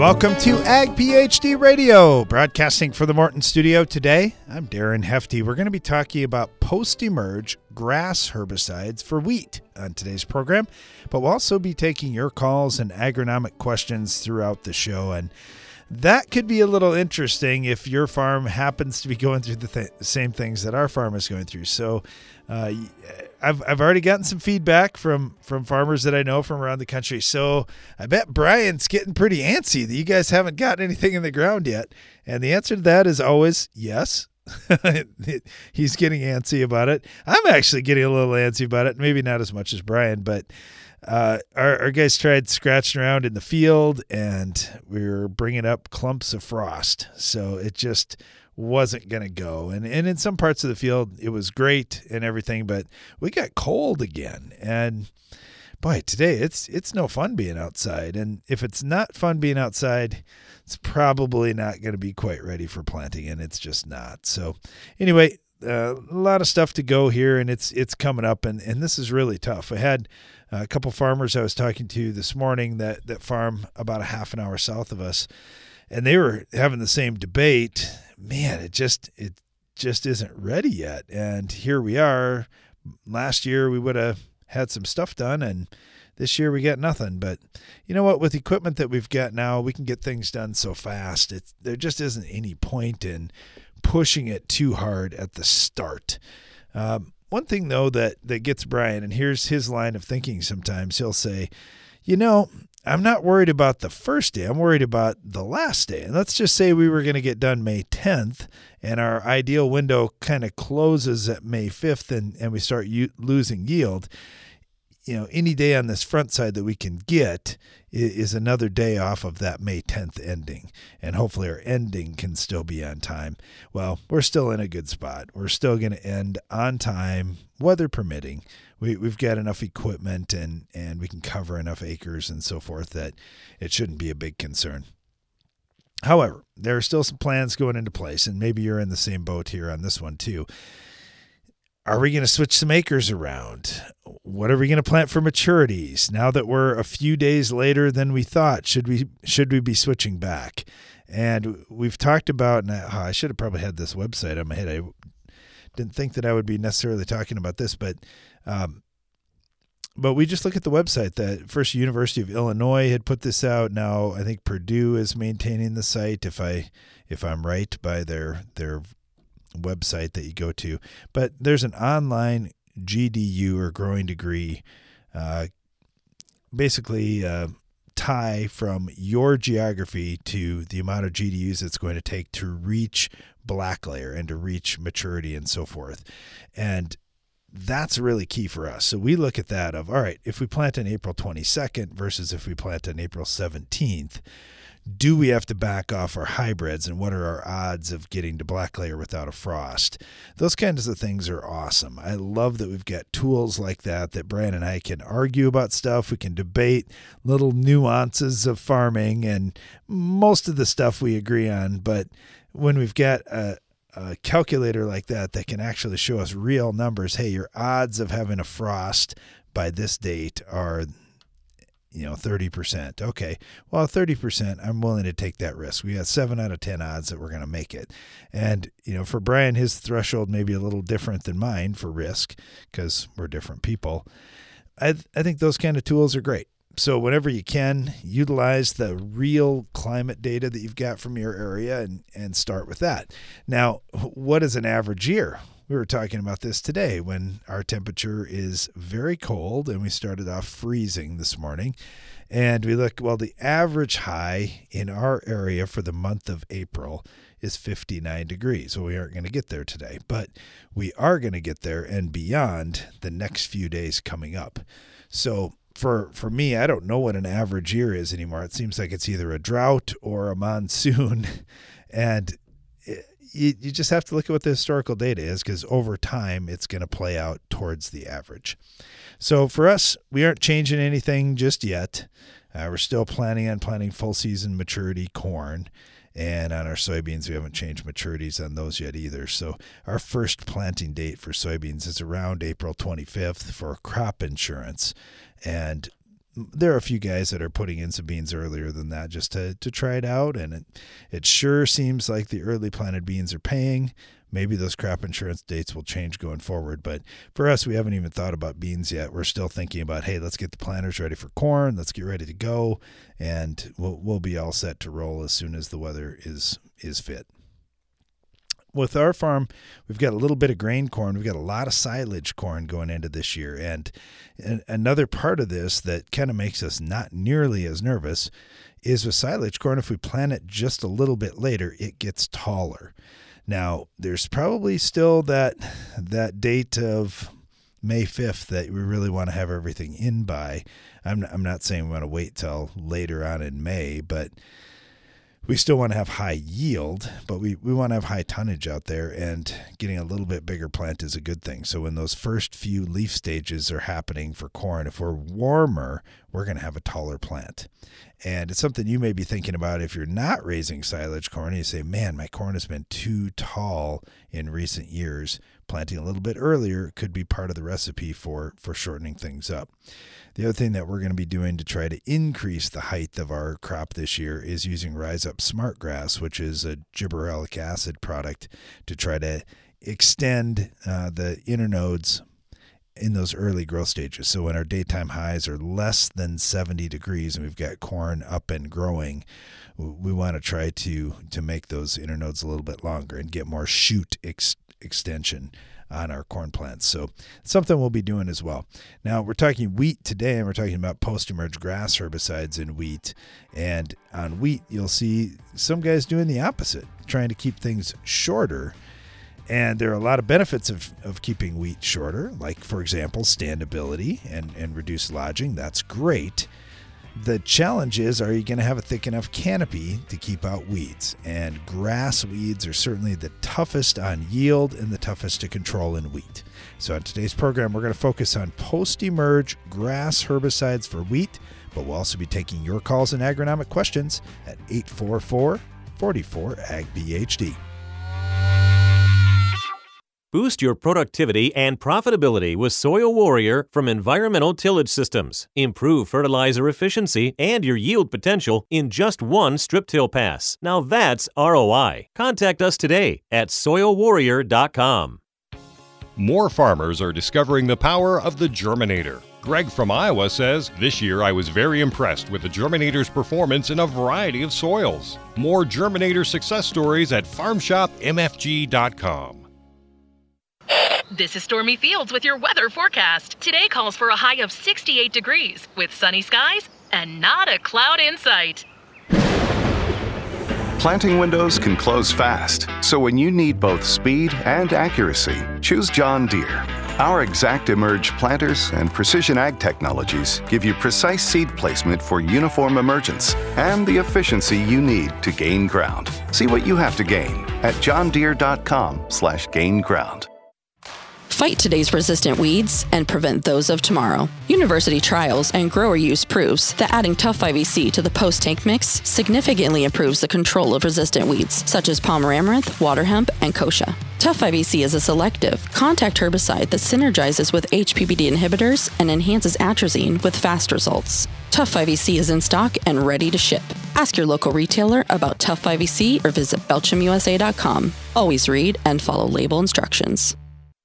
welcome to Ag PhD Radio, broadcasting for the Morton Studio. Today, I'm Darren Hefty. We're going to be talking about post emerge grass herbicides for wheat on today's program, but we'll also be taking your calls and agronomic questions throughout the show. And that could be a little interesting if your farm happens to be going through the th- same things that our farm is going through. So, uh, I've, I've already gotten some feedback from from farmers that I know from around the country. So I bet Brian's getting pretty antsy that you guys haven't gotten anything in the ground yet. And the answer to that is always yes. He's getting antsy about it. I'm actually getting a little antsy about it. Maybe not as much as Brian, but uh, our, our guys tried scratching around in the field and we were bringing up clumps of frost. So it just wasn't going to go. And, and in some parts of the field, it was great and everything, but we got cold again. And boy, today it's it's no fun being outside. And if it's not fun being outside, it's probably not going to be quite ready for planting, and it's just not. So anyway, uh, a lot of stuff to go here, and it's it's coming up, and and this is really tough. I had a couple farmers I was talking to this morning that that farm about a half an hour south of us, and they were having the same debate. Man, it just it just isn't ready yet, and here we are. Last year we would have had some stuff done, and this year we got nothing. But you know what? With equipment that we've got now, we can get things done so fast. It's there just isn't any point in pushing it too hard at the start. Um, one thing though that that gets Brian, and here's his line of thinking. Sometimes he'll say, "You know, I'm not worried about the first day. I'm worried about the last day. And let's just say we were going to get done May 10th and our ideal window kind of closes at May 5th and, and we start u- losing yield. You know, any day on this front side that we can get is another day off of that May 10th ending. And hopefully our ending can still be on time. Well, we're still in a good spot. We're still going to end on time, weather permitting we, we've got enough equipment and, and we can cover enough acres and so forth that it shouldn't be a big concern. However, there are still some plans going into place, and maybe you're in the same boat here on this one too. Are we going to switch some acres around? What are we going to plant for maturities? Now that we're a few days later than we thought, should we should we be switching back? And we've talked about, and I, oh, I should have probably had this website on my head. I didn't think that I would be necessarily talking about this, but um, but we just look at the website that First University of Illinois had put this out. Now I think Purdue is maintaining the site. If I if I'm right by their their website that you go to, but there's an online GDU or growing degree, uh, basically uh, tie from your geography to the amount of GDUs it's going to take to reach black layer and to reach maturity and so forth. And that's really key for us. So we look at that of all right, if we plant on April 22nd versus if we plant on April 17th, do we have to back off our hybrids and what are our odds of getting to black layer without a frost? Those kinds of things are awesome. I love that we've got tools like that that Brian and I can argue about stuff. We can debate little nuances of farming and most of the stuff we agree on, but when we've got a a calculator like that that can actually show us real numbers. Hey, your odds of having a frost by this date are you know 30% okay. Well 30% i'm willing to take that risk. We got 7 out of 10 odds that we're going to make it. And you know for brian his threshold may be a little different than mine for risk because we're different people. I, I think those kind of tools are great so whenever you can, utilize the real climate data that you've got from your area and, and start with that. Now, what is an average year? We were talking about this today when our temperature is very cold and we started off freezing this morning. And we look, well, the average high in our area for the month of April is 59 degrees. Well, we aren't going to get there today, but we are going to get there and beyond the next few days coming up. So for for me, I don't know what an average year is anymore. It seems like it's either a drought or a monsoon, and it, you, you just have to look at what the historical data is because over time it's going to play out towards the average. So for us, we aren't changing anything just yet. Uh, we're still planning on planting full season maturity corn. And on our soybeans, we haven't changed maturities on those yet either. So our first planting date for soybeans is around April 25th for crop insurance. And there are a few guys that are putting in some beans earlier than that just to, to try it out. And it, it sure seems like the early planted beans are paying. Maybe those crop insurance dates will change going forward. But for us, we haven't even thought about beans yet. We're still thinking about, hey, let's get the planters ready for corn. Let's get ready to go. And we'll, we'll be all set to roll as soon as the weather is, is fit with our farm, we've got a little bit of grain corn. We've got a lot of silage corn going into this year. And, and another part of this that kind of makes us not nearly as nervous is with silage corn, if we plant it just a little bit later, it gets taller. Now, there's probably still that that date of May 5th that we really want to have everything in by. I'm, I'm not saying we want to wait till later on in May, but we still want to have high yield, but we, we want to have high tonnage out there, and getting a little bit bigger plant is a good thing. So, when those first few leaf stages are happening for corn, if we're warmer, we're going to have a taller plant. And it's something you may be thinking about if you're not raising silage corn. You say, man, my corn has been too tall in recent years. Planting a little bit earlier could be part of the recipe for, for shortening things up. The other thing that we're going to be doing to try to increase the height of our crop this year is using Ryzup SmartGrass, which is a gibberellic acid product to try to extend uh, the internodes in those early growth stages. So when our daytime highs are less than 70 degrees and we've got corn up and growing, we want to try to to make those internodes a little bit longer and get more shoot ex- extension on our corn plants. So something we'll be doing as well. Now we're talking wheat today, and we're talking about post-emerge grass herbicides in wheat. And on wheat, you'll see some guys doing the opposite, trying to keep things shorter. And there are a lot of benefits of, of keeping wheat shorter, like, for example, standability and, and reduced lodging. That's great. The challenge is are you going to have a thick enough canopy to keep out weeds? And grass weeds are certainly the toughest on yield and the toughest to control in wheat. So, on today's program, we're going to focus on post emerge grass herbicides for wheat, but we'll also be taking your calls and agronomic questions at 844 44 Ag PhD. Boost your productivity and profitability with Soil Warrior from Environmental Tillage Systems. Improve fertilizer efficiency and your yield potential in just one strip till pass. Now that's ROI. Contact us today at soilwarrior.com. More farmers are discovering the power of the Germinator. Greg from Iowa says, This year I was very impressed with the Germinator's performance in a variety of soils. More Germinator success stories at farmshopmfg.com. This is Stormy Fields with your weather forecast. Today calls for a high of 68 degrees with sunny skies and not a cloud in sight. Planting windows can close fast, so when you need both speed and accuracy, choose John Deere. Our ExactEmerge planters and precision ag technologies give you precise seed placement for uniform emergence and the efficiency you need to gain ground. See what you have to gain at johndeere.com/gain ground. Fight today's resistant weeds and prevent those of tomorrow. University trials and grower use proves that adding Tough 5EC to the post tank mix significantly improves the control of resistant weeds such as palmer amaranth, water hemp, and kochia. Tough 5EC is a selective, contact herbicide that synergizes with HPPD inhibitors and enhances atrazine with fast results. Tough 5EC is in stock and ready to ship. Ask your local retailer about Tough 5EC or visit BelchimUSA.com. Always read and follow label instructions.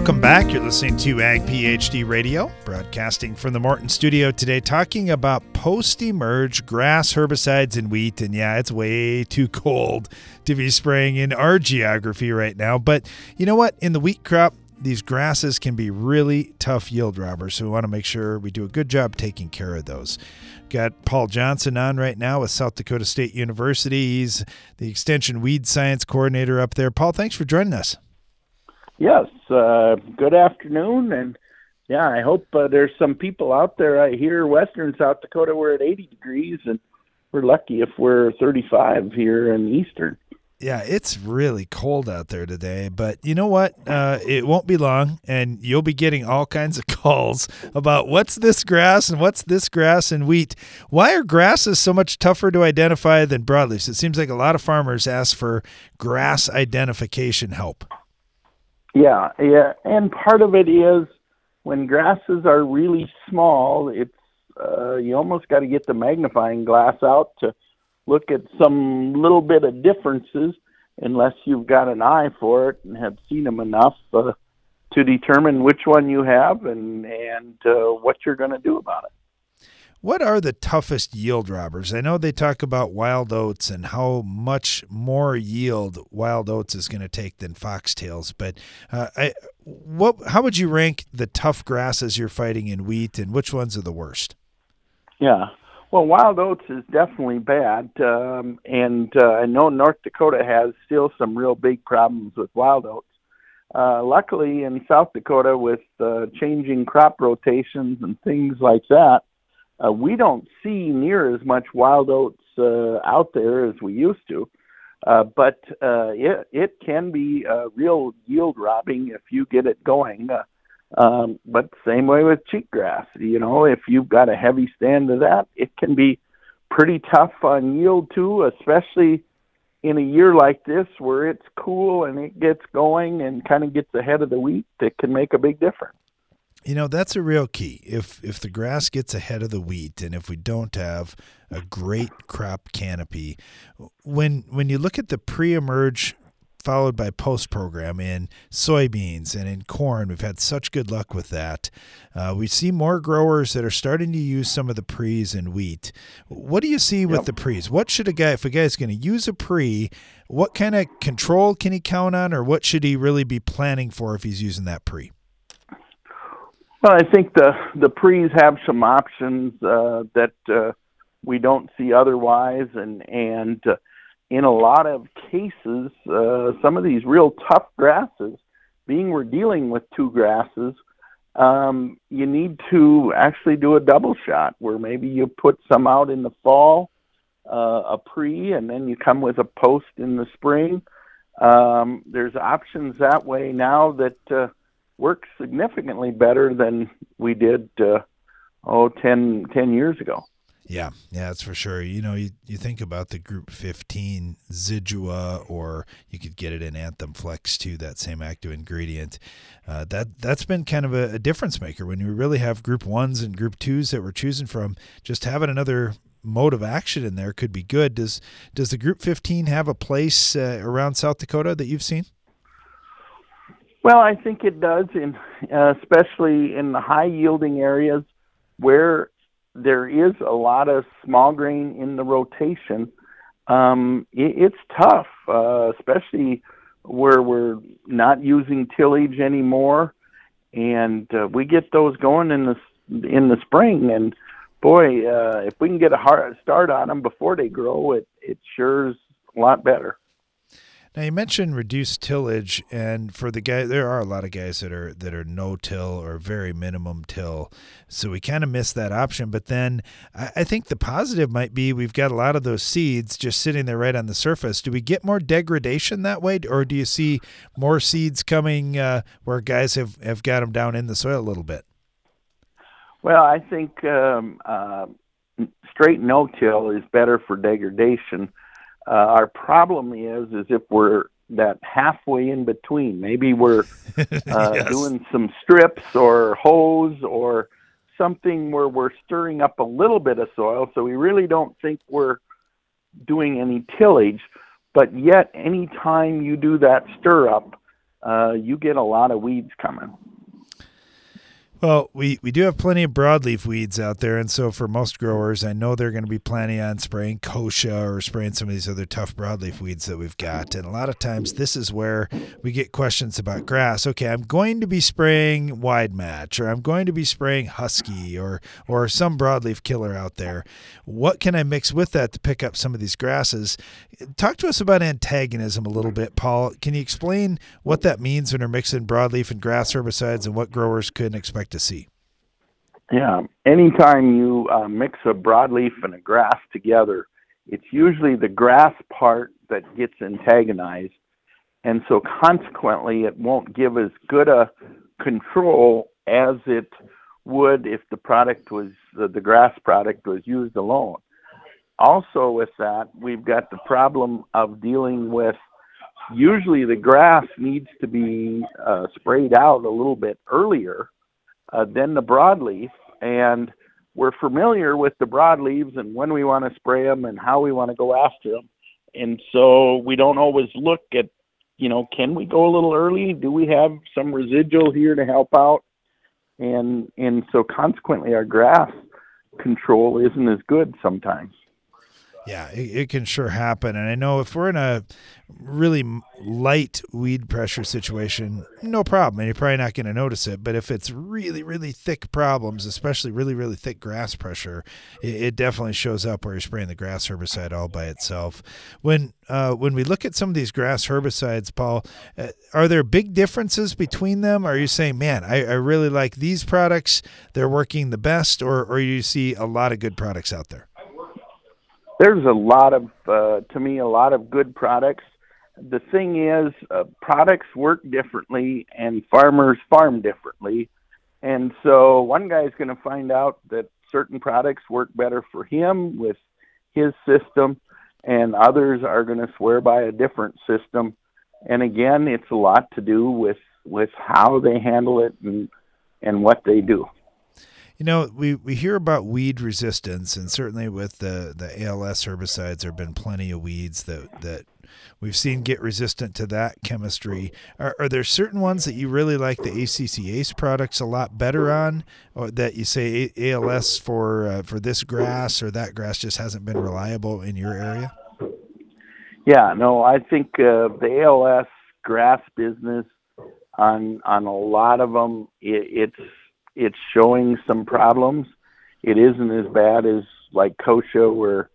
Welcome back. You're listening to Ag PhD Radio, broadcasting from the Morton studio today, talking about post emerge grass herbicides in wheat. And yeah, it's way too cold to be spraying in our geography right now. But you know what? In the wheat crop, these grasses can be really tough yield robbers. So we want to make sure we do a good job taking care of those. Got Paul Johnson on right now with South Dakota State University. He's the Extension Weed Science Coordinator up there. Paul, thanks for joining us. Yes. Uh, good afternoon, and yeah, I hope uh, there's some people out there. I hear Western South Dakota we're at 80 degrees, and we're lucky if we're 35 here in Eastern. Yeah, it's really cold out there today, but you know what? Uh, it won't be long, and you'll be getting all kinds of calls about what's this grass and what's this grass and wheat. Why are grasses so much tougher to identify than broadleafs? It seems like a lot of farmers ask for grass identification help. Yeah, yeah, and part of it is when grasses are really small, it's uh, you almost got to get the magnifying glass out to look at some little bit of differences, unless you've got an eye for it and have seen them enough uh, to determine which one you have and and uh, what you're going to do about it. What are the toughest yield robbers? I know they talk about wild oats and how much more yield wild oats is going to take than foxtails, but uh, I, what? How would you rank the tough grasses you're fighting in wheat, and which ones are the worst? Yeah, well, wild oats is definitely bad, um, and uh, I know North Dakota has still some real big problems with wild oats. Uh, luckily, in South Dakota, with uh, changing crop rotations and things like that, uh, we don't see near as much wild oats uh, out there as we used to. Uh, but uh, it it can be uh, real yield robbing if you get it going. Uh, um, but same way with cheatgrass. You know, if you've got a heavy stand of that, it can be pretty tough on yield too, especially in a year like this where it's cool and it gets going and kind of gets ahead of the wheat. It can make a big difference. You know, that's a real key. If if the grass gets ahead of the wheat and if we don't have a great crop canopy, when when you look at the pre-emerge followed by post program in soybeans and in corn. We've had such good luck with that. Uh, we see more growers that are starting to use some of the pre's in wheat. What do you see with yep. the pre's? What should a guy, if a guy is going to use a pre, what kind of control can he count on, or what should he really be planning for if he's using that pre? Well, I think the the pre's have some options uh, that uh, we don't see otherwise, and and uh, in a lot of cases, uh, some of these real tough grasses, being we're dealing with two grasses, um, you need to actually do a double shot where maybe you put some out in the fall, uh, a pre, and then you come with a post in the spring. Um, there's options that way now that. Uh, works significantly better than we did uh, oh 10, 10 years ago. Yeah, yeah, that's for sure. You know, you, you think about the Group 15 Zidua, or you could get it in Anthem Flex too, that same active ingredient. Uh, that that's been kind of a, a, difference maker when you really have Group ones and Group twos that we're choosing from. Just having another mode of action in there could be good. Does does the Group 15 have a place uh, around South Dakota that you've seen? Well, I think it does, in uh, especially in the high yielding areas where there is a lot of small grain in the rotation. Um, it, it's tough, uh, especially where we're not using tillage anymore, and uh, we get those going in the in the spring. And boy, uh, if we can get a hard start on them before they grow, it it sure is a lot better. Now you mentioned reduced tillage, and for the guy, there are a lot of guys that are that are no till or very minimum till, so we kind of miss that option. But then I, I, think the positive might be we've got a lot of those seeds just sitting there right on the surface. Do we get more degradation that way, or do you see more seeds coming uh, where guys have have got them down in the soil a little bit? Well, I think um, uh, straight no till is better for degradation uh, our problem is, is if we're that halfway in between. Maybe we're uh, yes. doing some strips or hose or something where we're stirring up a little bit of soil, so we really don't think we're doing any tillage. But yet, anytime you do that stir up, uh, you get a lot of weeds coming. Well, we, we do have plenty of broadleaf weeds out there, and so for most growers, I know they're going to be planning on spraying kochia or spraying some of these other tough broadleaf weeds that we've got. And a lot of times, this is where we get questions about grass. Okay, I'm going to be spraying WideMatch, or I'm going to be spraying husky, or or some broadleaf killer out there. What can I mix with that to pick up some of these grasses? Talk to us about antagonism a little bit, Paul. Can you explain what that means when we're mixing broadleaf and grass herbicides, and what growers couldn't expect? To see? Yeah, anytime you uh, mix a broadleaf and a grass together, it's usually the grass part that gets antagonized, and so consequently, it won't give as good a control as it would if the product was the, the grass product was used alone. Also, with that, we've got the problem of dealing with usually the grass needs to be uh, sprayed out a little bit earlier uh, than the broadleaf. And we're familiar with the broadleaves and when we want to spray them and how we want to go after them. And so we don't always look at, you know, can we go a little early? Do we have some residual here to help out? And and so consequently, our grass control isn't as good sometimes. Yeah, it, it, can sure happen. And I know if we're in a really light weed pressure situation, no problem. And you're probably not going to notice it. But if it's really, really thick problems, especially really, really thick grass pressure, it, it definitely shows up where you're spraying the grass herbicide all by itself. When uh, when we look at some of these grass herbicides, Paul, uh, are there big differences between them? Are you saying, man, I, I really like these products, they're working the best, or, or you see a lot of good products out there? There's a lot of uh, to me a lot of good products. The thing is uh, products work differently and farmers farm differently. And so one guy's going to find out that certain products work better for him with his system and others are going to swear by a different system. And again it's a lot to do with with how they handle it and and what they do you know, we, we hear about weed resistance, and certainly with the, the ALS herbicides, there have been plenty of weeds that, that we've seen get resistant to that chemistry. Are, are there certain ones that you really like the ACCase products a lot better on, or that you say ALS for uh, for this grass or that grass just hasn't been reliable in your area? Yeah, no, I think uh, the ALS grass business on on a lot of them, it, it's it's showing some problems. It isn't as bad as like kochia, where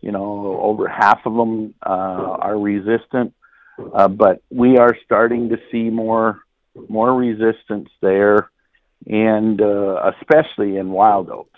you know over half of them uh, are resistant, uh, but we are starting to see more more resistance there, and uh, especially in wild oats.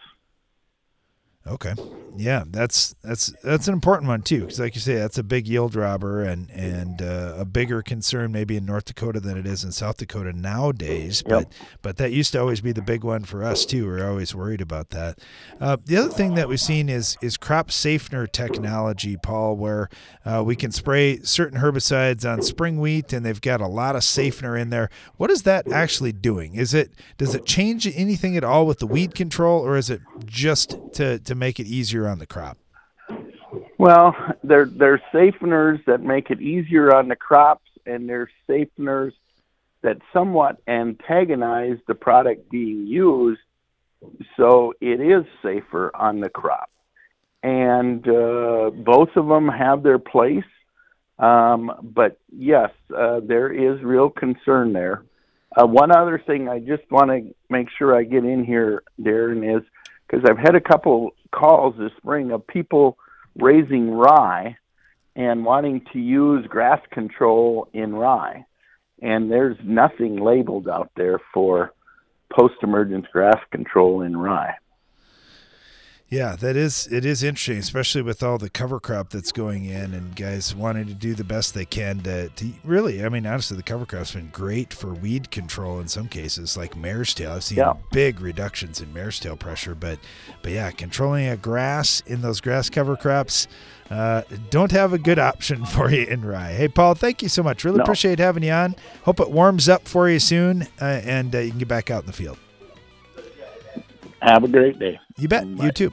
Okay. Yeah, that's that's that's an important one too, because like you say, that's a big yield robber and and uh, a bigger concern maybe in North Dakota than it is in South Dakota nowadays. But yep. but that used to always be the big one for us too. We're always worried about that. Uh, the other thing that we've seen is is crop safener technology, Paul, where uh, we can spray certain herbicides on spring wheat, and they've got a lot of safener in there. What is that actually doing? Is it does it change anything at all with the weed control, or is it just to to make it easier on the crop? Well, there there's safeners that make it easier on the crops, and there's safeners that somewhat antagonize the product being used, so it is safer on the crop. And uh, both of them have their place, um, but yes, uh, there is real concern there. Uh, one other thing I just want to make sure I get in here, Darren, is because I've had a couple calls this spring of people raising rye and wanting to use grass control in rye. And there's nothing labeled out there for post emergence grass control in rye. Yeah, that is it is interesting, especially with all the cover crop that's going in and guys wanting to do the best they can to, to really. I mean, honestly, the cover crop's been great for weed control in some cases, like mare's tail. I've seen yeah. big reductions in mare's tail pressure, but but yeah, controlling a grass in those grass cover crops. Uh, don't have a good option for you in rye. Hey, Paul, thank you so much. Really no. appreciate having you on. Hope it warms up for you soon uh, and uh, you can get back out in the field. Have a great day. You bet. Bye. You too.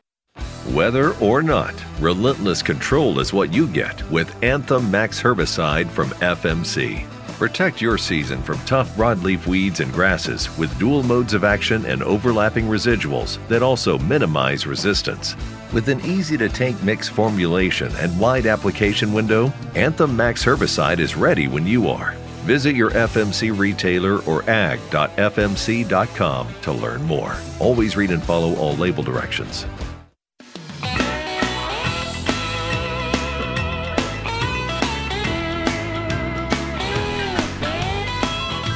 Weather or not, relentless control is what you get with Anthem Max herbicide from FMC. Protect your season from tough broadleaf weeds and grasses with dual modes of action and overlapping residuals that also minimize resistance. With an easy to take mix formulation and wide application window, Anthem Max herbicide is ready when you are. Visit your FMC retailer or ag.fmc.com to learn more. Always read and follow all label directions.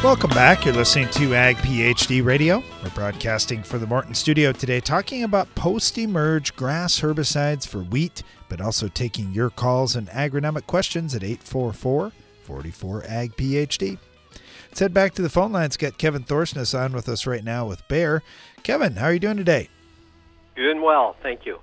Welcome back. You're listening to Ag PhD Radio. We're broadcasting for the Morton studio today, talking about post emerge grass herbicides for wheat, but also taking your calls and agronomic questions at 844 44 Ag PhD. Let's head back to the phone lines. Got Kevin Thorsness on with us right now with Bayer. Kevin, how are you doing today? Doing well, thank you.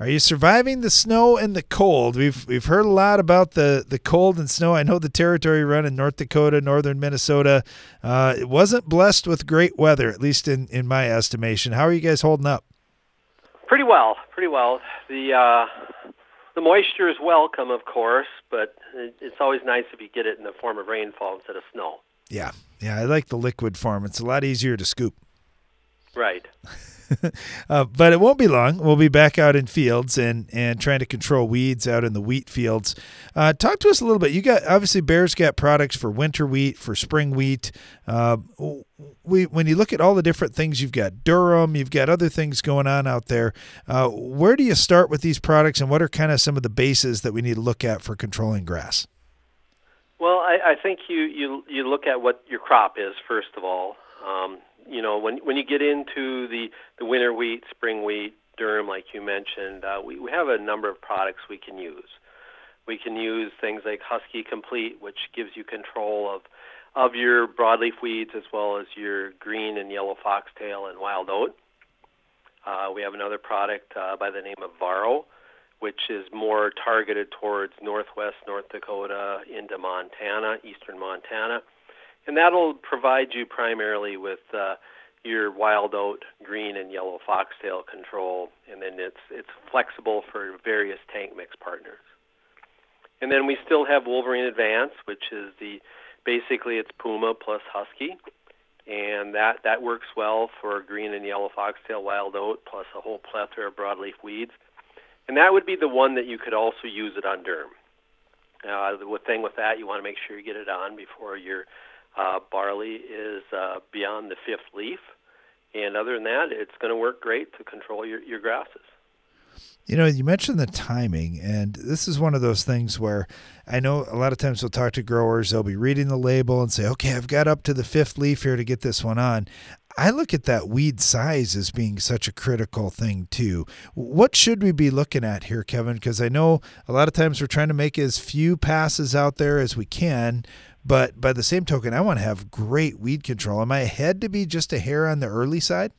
Are you surviving the snow and the cold? We've we've heard a lot about the, the cold and snow. I know the territory run in North Dakota, northern Minnesota. Uh, it wasn't blessed with great weather, at least in, in my estimation. How are you guys holding up? Pretty well, pretty well. The uh, the moisture is welcome, of course, but it's always nice if you get it in the form of rainfall instead of snow. Yeah, yeah, I like the liquid form. It's a lot easier to scoop. Right. uh, but it won't be long. We'll be back out in fields and and trying to control weeds out in the wheat fields. Uh, talk to us a little bit. You got obviously Bayer's got products for winter wheat, for spring wheat. Uh, we when you look at all the different things you've got durum, you've got other things going on out there. Uh, where do you start with these products, and what are kind of some of the bases that we need to look at for controlling grass? Well, I, I think you, you you look at what your crop is first of all. Um, you know, when when you get into the the winter wheat, spring wheat, durum, like you mentioned, uh, we we have a number of products we can use. We can use things like Husky Complete, which gives you control of of your broadleaf weeds as well as your green and yellow foxtail and wild oat. Uh, we have another product uh, by the name of Varro, which is more targeted towards northwest North Dakota into Montana, eastern Montana and that'll provide you primarily with uh, your wild oat, green and yellow foxtail control, and then it's it's flexible for various tank mix partners. And then we still have Wolverine Advance, which is the basically it's Puma plus Husky, and that that works well for green and yellow foxtail wild oat plus a whole plethora of broadleaf weeds. And that would be the one that you could also use it on durum. Uh, the thing with that, you want to make sure you get it on before your uh, barley is uh, beyond the fifth leaf. And other than that, it's going to work great to control your, your grasses. You know, you mentioned the timing, and this is one of those things where I know a lot of times we'll talk to growers, they'll be reading the label and say, okay, I've got up to the fifth leaf here to get this one on. I look at that weed size as being such a critical thing too. What should we be looking at here, Kevin? Because I know a lot of times we're trying to make as few passes out there as we can, but by the same token, I want to have great weed control. Am I ahead to be just a hair on the early side?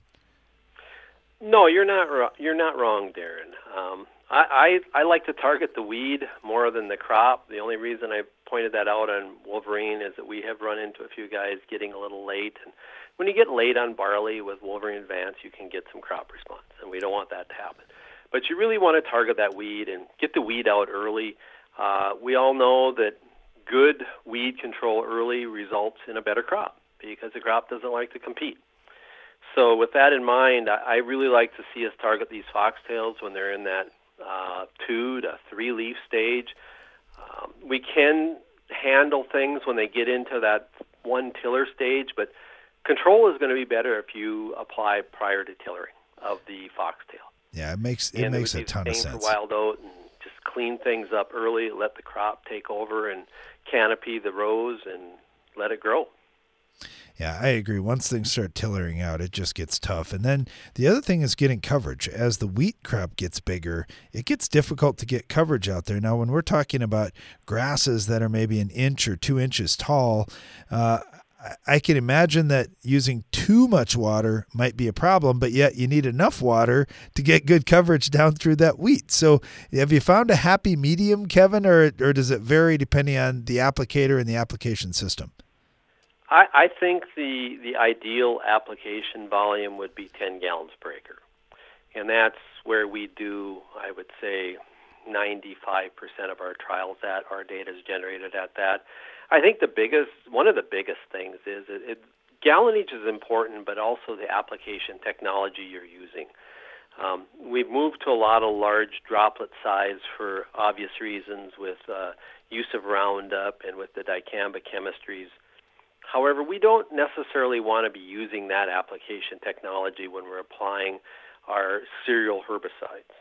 No, you're not. You're not wrong, Darren. Um, I, I I like to target the weed more than the crop. The only reason I pointed that out on Wolverine is that we have run into a few guys getting a little late, and when you get late on barley with Wolverine Advance, you can get some crop response, and we don't want that to happen. But you really want to target that weed and get the weed out early. Uh, we all know that good weed control early results in a better crop because the crop doesn't like to compete. So, with that in mind, I really like to see us target these foxtails when they're in that uh, two to three leaf stage. Um, we can handle things when they get into that one tiller stage, but control is going to be better if you apply prior to tillering of the foxtail. Yeah, it makes it and makes it a ton of sense. For wild oat and just clean things up early, let the crop take over and canopy the rows and let it grow. Yeah, I agree. Once things start tillering out, it just gets tough. And then the other thing is getting coverage. As the wheat crop gets bigger, it gets difficult to get coverage out there. Now, when we're talking about grasses that are maybe an inch or two inches tall, uh, I can imagine that using too much water might be a problem, but yet you need enough water to get good coverage down through that wheat. So, have you found a happy medium, Kevin, or, or does it vary depending on the applicator and the application system? I, I think the the ideal application volume would be 10 gallons per acre, and that's where we do, I would say, 95% of our trials at. Our data is generated at that. I think the biggest, one of the biggest things is it, it gallonage is important, but also the application technology you're using. Um, we've moved to a lot of large droplet size for obvious reasons with uh, use of Roundup and with the dicamba chemistries However, we don't necessarily want to be using that application technology when we're applying our cereal herbicides.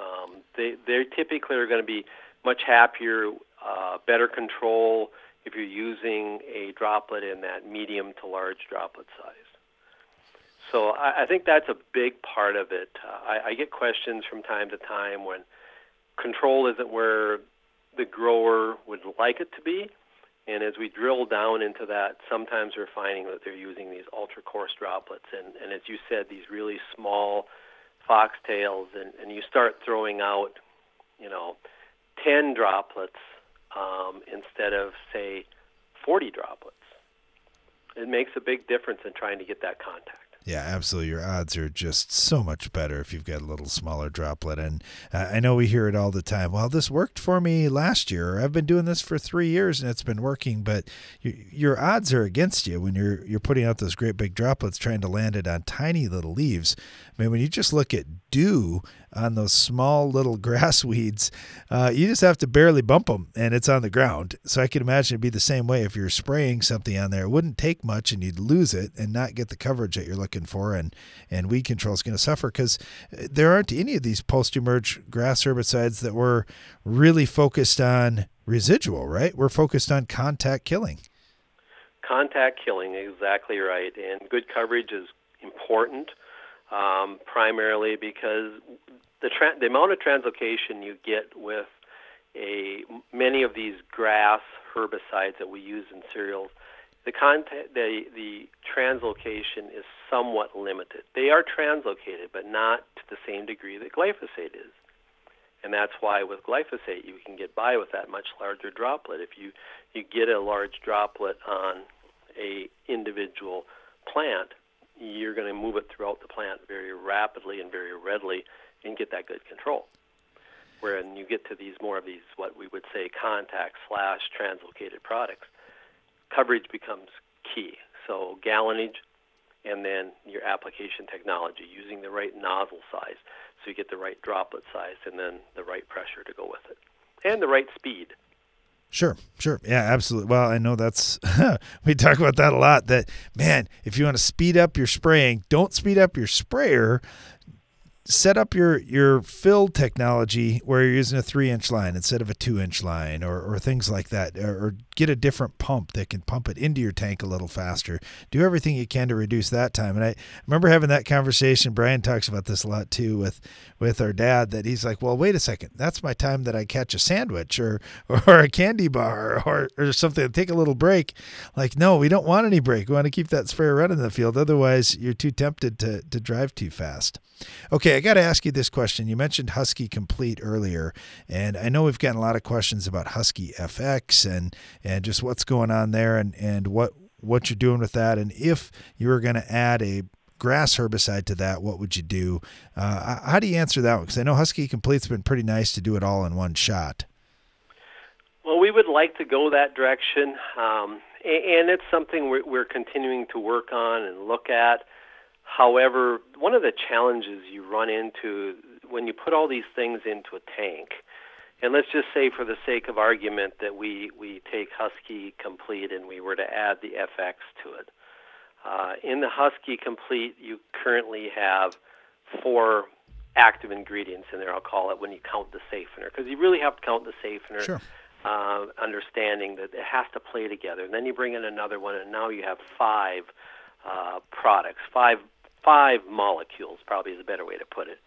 Um, they they typically are going to be much happier, uh, better control if you're using a droplet in that medium to large droplet size. So I, I think that's a big part of it. Uh, I, I get questions from time to time when control isn't where the grower would like it to be, and as we drill down into that, sometimes we're finding that they're using these ultra coarse droplets. And, and as you said, these really small foxtails, and, and you start throwing out, you know, 10 droplets um, instead of, say, 40 droplets. It makes a big difference in trying to get that contact. Yeah, absolutely. Your odds are just so much better if you've got a little smaller droplet. And uh, I know we hear it all the time. Well, this worked for me last year. I've been doing this for three years and it's been working. But you, your odds are against you when you're you're putting out those great big droplets, trying to land it on tiny little leaves. I mean, when you just look at dew on those small little grass weeds, uh, you just have to barely bump them and it's on the ground. So I can imagine it'd be the same way if you're spraying something on there. It wouldn't take much and you'd lose it and not get the coverage that you're looking for. And, and weed control is going to suffer because uh, there aren't any of these post emerge grass herbicides that were really focused on residual, right? We're focused on contact killing. Contact killing, exactly right. And good coverage is important um, primarily because the tra- the amount of translocation you get with a many of these grass herbicides that we use in cereals, the content the the translocation is somewhat limited. They are translocated, but not to the same degree that glyphosate is. And that's why with glyphosate you can get by with that much larger droplet. If you you get a large droplet on a individual plant, you're going to move it throughout the plant very rapidly and very readily and get that good control. When you get to these more of these, what we would say contact slash translocated products, coverage becomes key. So gallonage, and then your application technology, using the right nozzle size so you get the right droplet size and then the right pressure to go with it, and the right speed. Sure, sure. Yeah, absolutely. Well, I know that's, we talk about that a lot. That, man, if you want to speed up your spraying, don't speed up your sprayer set up your your fill technology where you're using a three inch line instead of a two inch line or, or things like that or, or, get a different pump that can pump it into your tank a little faster. Do everything you can to reduce that time. And i remember having that conversation. Brian talks about this a lot too with with our dad that he's like well wait a second. That's my time that i catch a sandwich or or a candy bar or, or something. Take a little break. Like no we don't want any break. We want to keep that sprayer running in the field. Otherwise you're too tempted to to drive too fast Okay, I got to ask you this question. You mentioned Huskie Complete earlier, and I know we've gotten a lot of questions about Huskie FX and and just what's going on there and and what what you're doing with that, and if you were going to add a grass herbicide to that, what would you do? Uh, how do you answer that one? Because I know Huskie Complete's been pretty nice to do it all in one shot. Well, we would like to go that direction, um, and it's something we're continuing to work on and look at. However, one of the challenges you run into when you put all these things into a tank, and let's just say for the sake of argument that we, we take Huskie Complete and we were to add the FX to it. Uh, in the Huskie Complete, you currently have four active ingredients in there, I'll call it, when you count the safener, because you really have to count the safener. Sure. Uh, understanding that it has to play together. And then you bring in another one, and now you have five uh, products, five five molecules, probably is a better way to put it.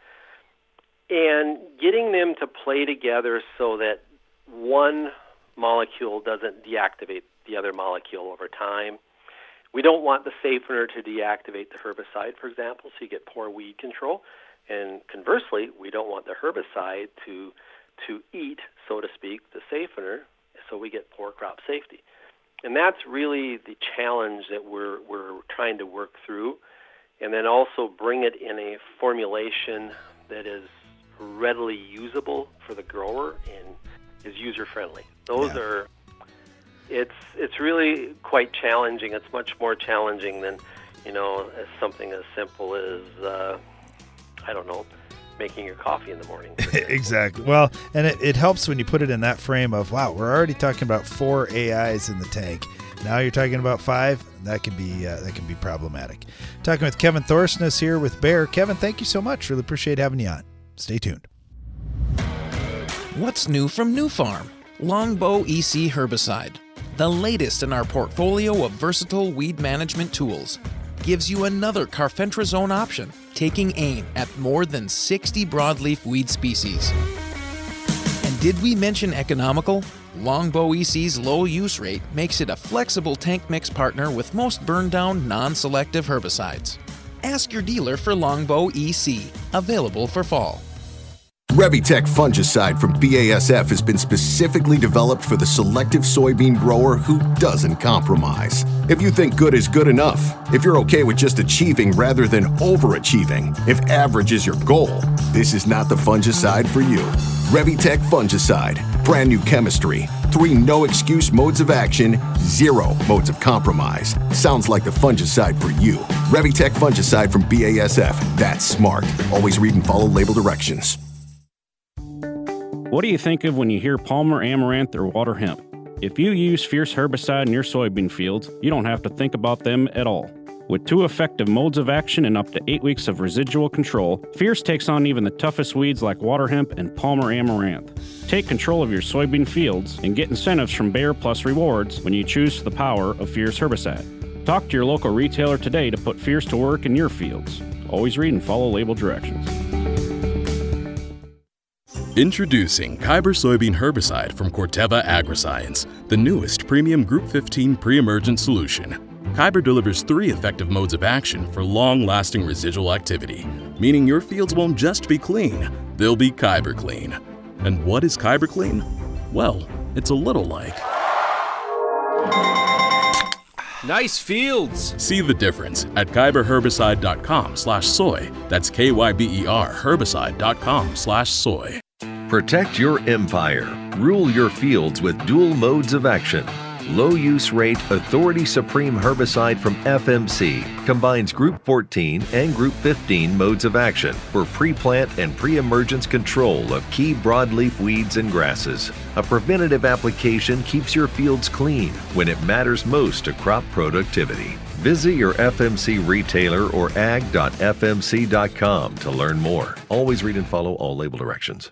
And getting them to play together so that one molecule doesn't deactivate the other molecule over time. We don't want the safener to deactivate the herbicide, for example, so you get poor weed control. And conversely, we don't want the herbicide to to eat, so to speak, the safener, so we get poor crop safety. And that's really the challenge that we're we're trying to work through and then also bring it in a formulation that is readily usable for the grower and is user friendly. Those yeah. are it's it's really quite challenging. It's much more challenging than you know something as simple as uh, I don't know making your coffee in the morning. exactly. Well, and it, it helps when you put it in that frame of wow, we're already talking about four AIs in the tank. Now you're talking about five. That can be uh, that can be problematic. Talking with Kevin Thorsness here with Bayer. Kevin, thank you so much. Really appreciate having you on. Stay tuned. What's new from Nufarm? Longbow EC herbicide, the latest in our portfolio of versatile weed management tools, gives you another carfentrazone option, taking aim at more than 60 broadleaf weed species. And did we mention economical? Longbow EC's low use rate makes it a flexible tank mix partner with most burn down non selective herbicides. Ask your dealer for Longbow EC, available for fall. Revytek fungicide from BASF has been specifically developed for the selective soybean grower who doesn't compromise. If you think good is good enough, if you're okay with just achieving rather than overachieving, if average is your goal, this is not the fungicide for you. Revytek fungicide, brand new chemistry, three no excuse modes of action, zero modes of compromise. Sounds like the fungicide for you. Revytek fungicide from BASF. That's smart. Always read and follow label directions. What do you think of when you hear Palmer amaranth or water hemp? If you use Fierce herbicide in your soybean fields, you don't have to think about them at all. With two effective modes of action and up to eight weeks of residual control, Fierce takes on even the toughest weeds like water hemp and Palmer amaranth. Take control of your soybean fields and get incentives from Bayer Plus Rewards when you choose the power of Fierce herbicide. Talk to your local retailer today to put Fierce to work in your fields. Always read and follow label directions. Introducing Kyber soybean herbicide from Corteva Agriscience, the newest premium Group 15 pre-emergent solution. Kyber delivers three effective modes of action for long-lasting residual activity, meaning your fields won't just be clean, they'll be Kyber clean. And what is Kyber clean? Well, it's a little like Nice fields. See the difference at kyberherbicide.com slash soy. That's K-Y-B-E-R herbicide.com slash soy. Protect your empire. Rule your fields with dual modes of action. Low use rate Authority Supreme herbicide from FMC combines Group 14 and Group 15 modes of action for pre plant and pre emergence control of key broadleaf weeds and grasses. A preventative application keeps your fields clean when it matters most to crop productivity. Visit your FMC retailer or ag.fmc.com to learn more. Always read and follow all label directions.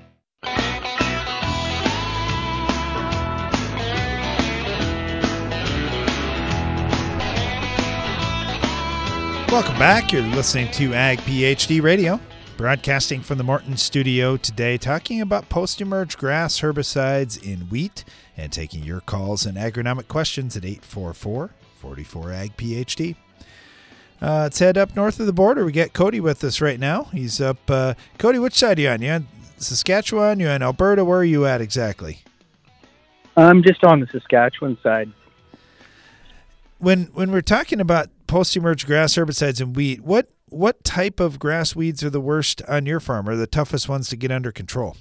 Welcome back. You're listening to Ag PhD Radio, broadcasting from the Morton studio today, talking about post emerge grass herbicides in wheat and taking your calls and agronomic questions at 844 44 Ag PhD. Uh, let's head up north of the border. We got Cody with us right now. He's up. Uh, Cody, which side are you on? You on Saskatchewan? You on Alberta? Where are you at exactly? I'm just on the Saskatchewan side. When when we're talking about post-emerge grass herbicides in wheat, what what type of grass weeds are the worst on your farm, or the toughest ones to get under control?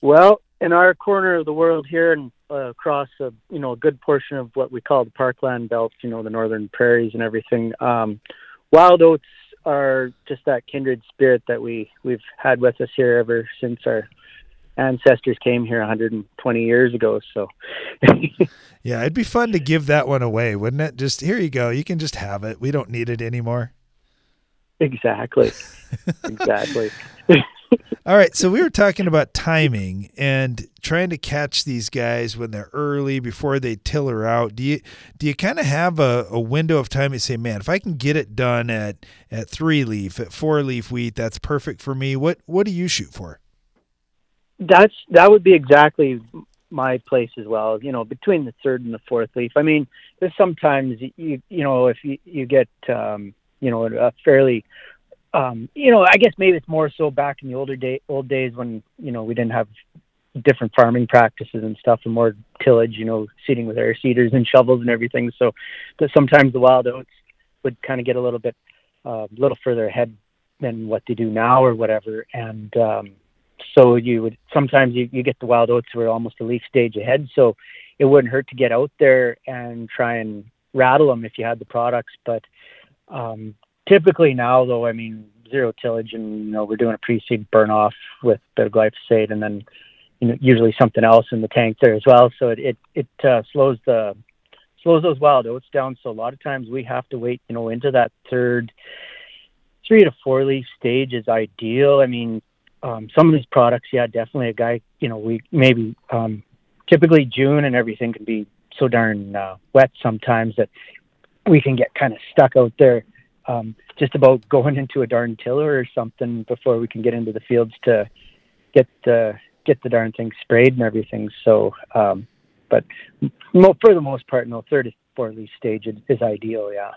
Well, in our corner of the world here, and uh, across a you know a good portion of what we call the parkland belt, you know the northern prairies and everything, um, wild oats are just that kindred spirit that we we've had with us here ever since our ancestors came here 120 years ago. So, yeah, it'd be fun to give that one away, wouldn't it? Just here you go. You can just have it. We don't need it anymore. Exactly. exactly. All right, so we were talking about timing and trying to catch these guys when they're early before they tiller out. Do you do you kind of have a, a window of time? You say, man, if I can get it done at at three leaf, at four leaf wheat, that's perfect for me. What what do you shoot for? That's that would be exactly my place as well. You know, between the third and the fourth leaf. I mean, there's sometimes you you know if you you get um, you know a fairly um, you know I guess maybe it's more so back in the older day old days when you know we didn't have different farming practices and stuff and more tillage. You know, seeding with air seeders and shovels and everything. So that sometimes the wild oats would kind of get a little bit a uh, little further ahead than what they do now or whatever and um so you would sometimes you, you get the wild oats were almost a leaf stage ahead. So it wouldn't hurt to get out there and try and rattle them if you had the products. But um typically now though i mean zero tillage and you know we're doing a pre-seed burn off with a bit of glyphosate and then you know usually something else in the tank there as well. So it it, it uh, slows the slows those wild oats down. So a lot of times we have to wait you know into that third three to four leaf stage is ideal. I mean um, some of these products, yeah, definitely a guy, you know, we maybe um, typically June and everything can be so darn uh, wet sometimes that we can get kind of stuck out there um, just about going into a darn tiller or something before we can get into the fields to get the get the darn thing sprayed and everything. So, um, but for the most part, no, third to fourth leaf stage is ideal. Yeah.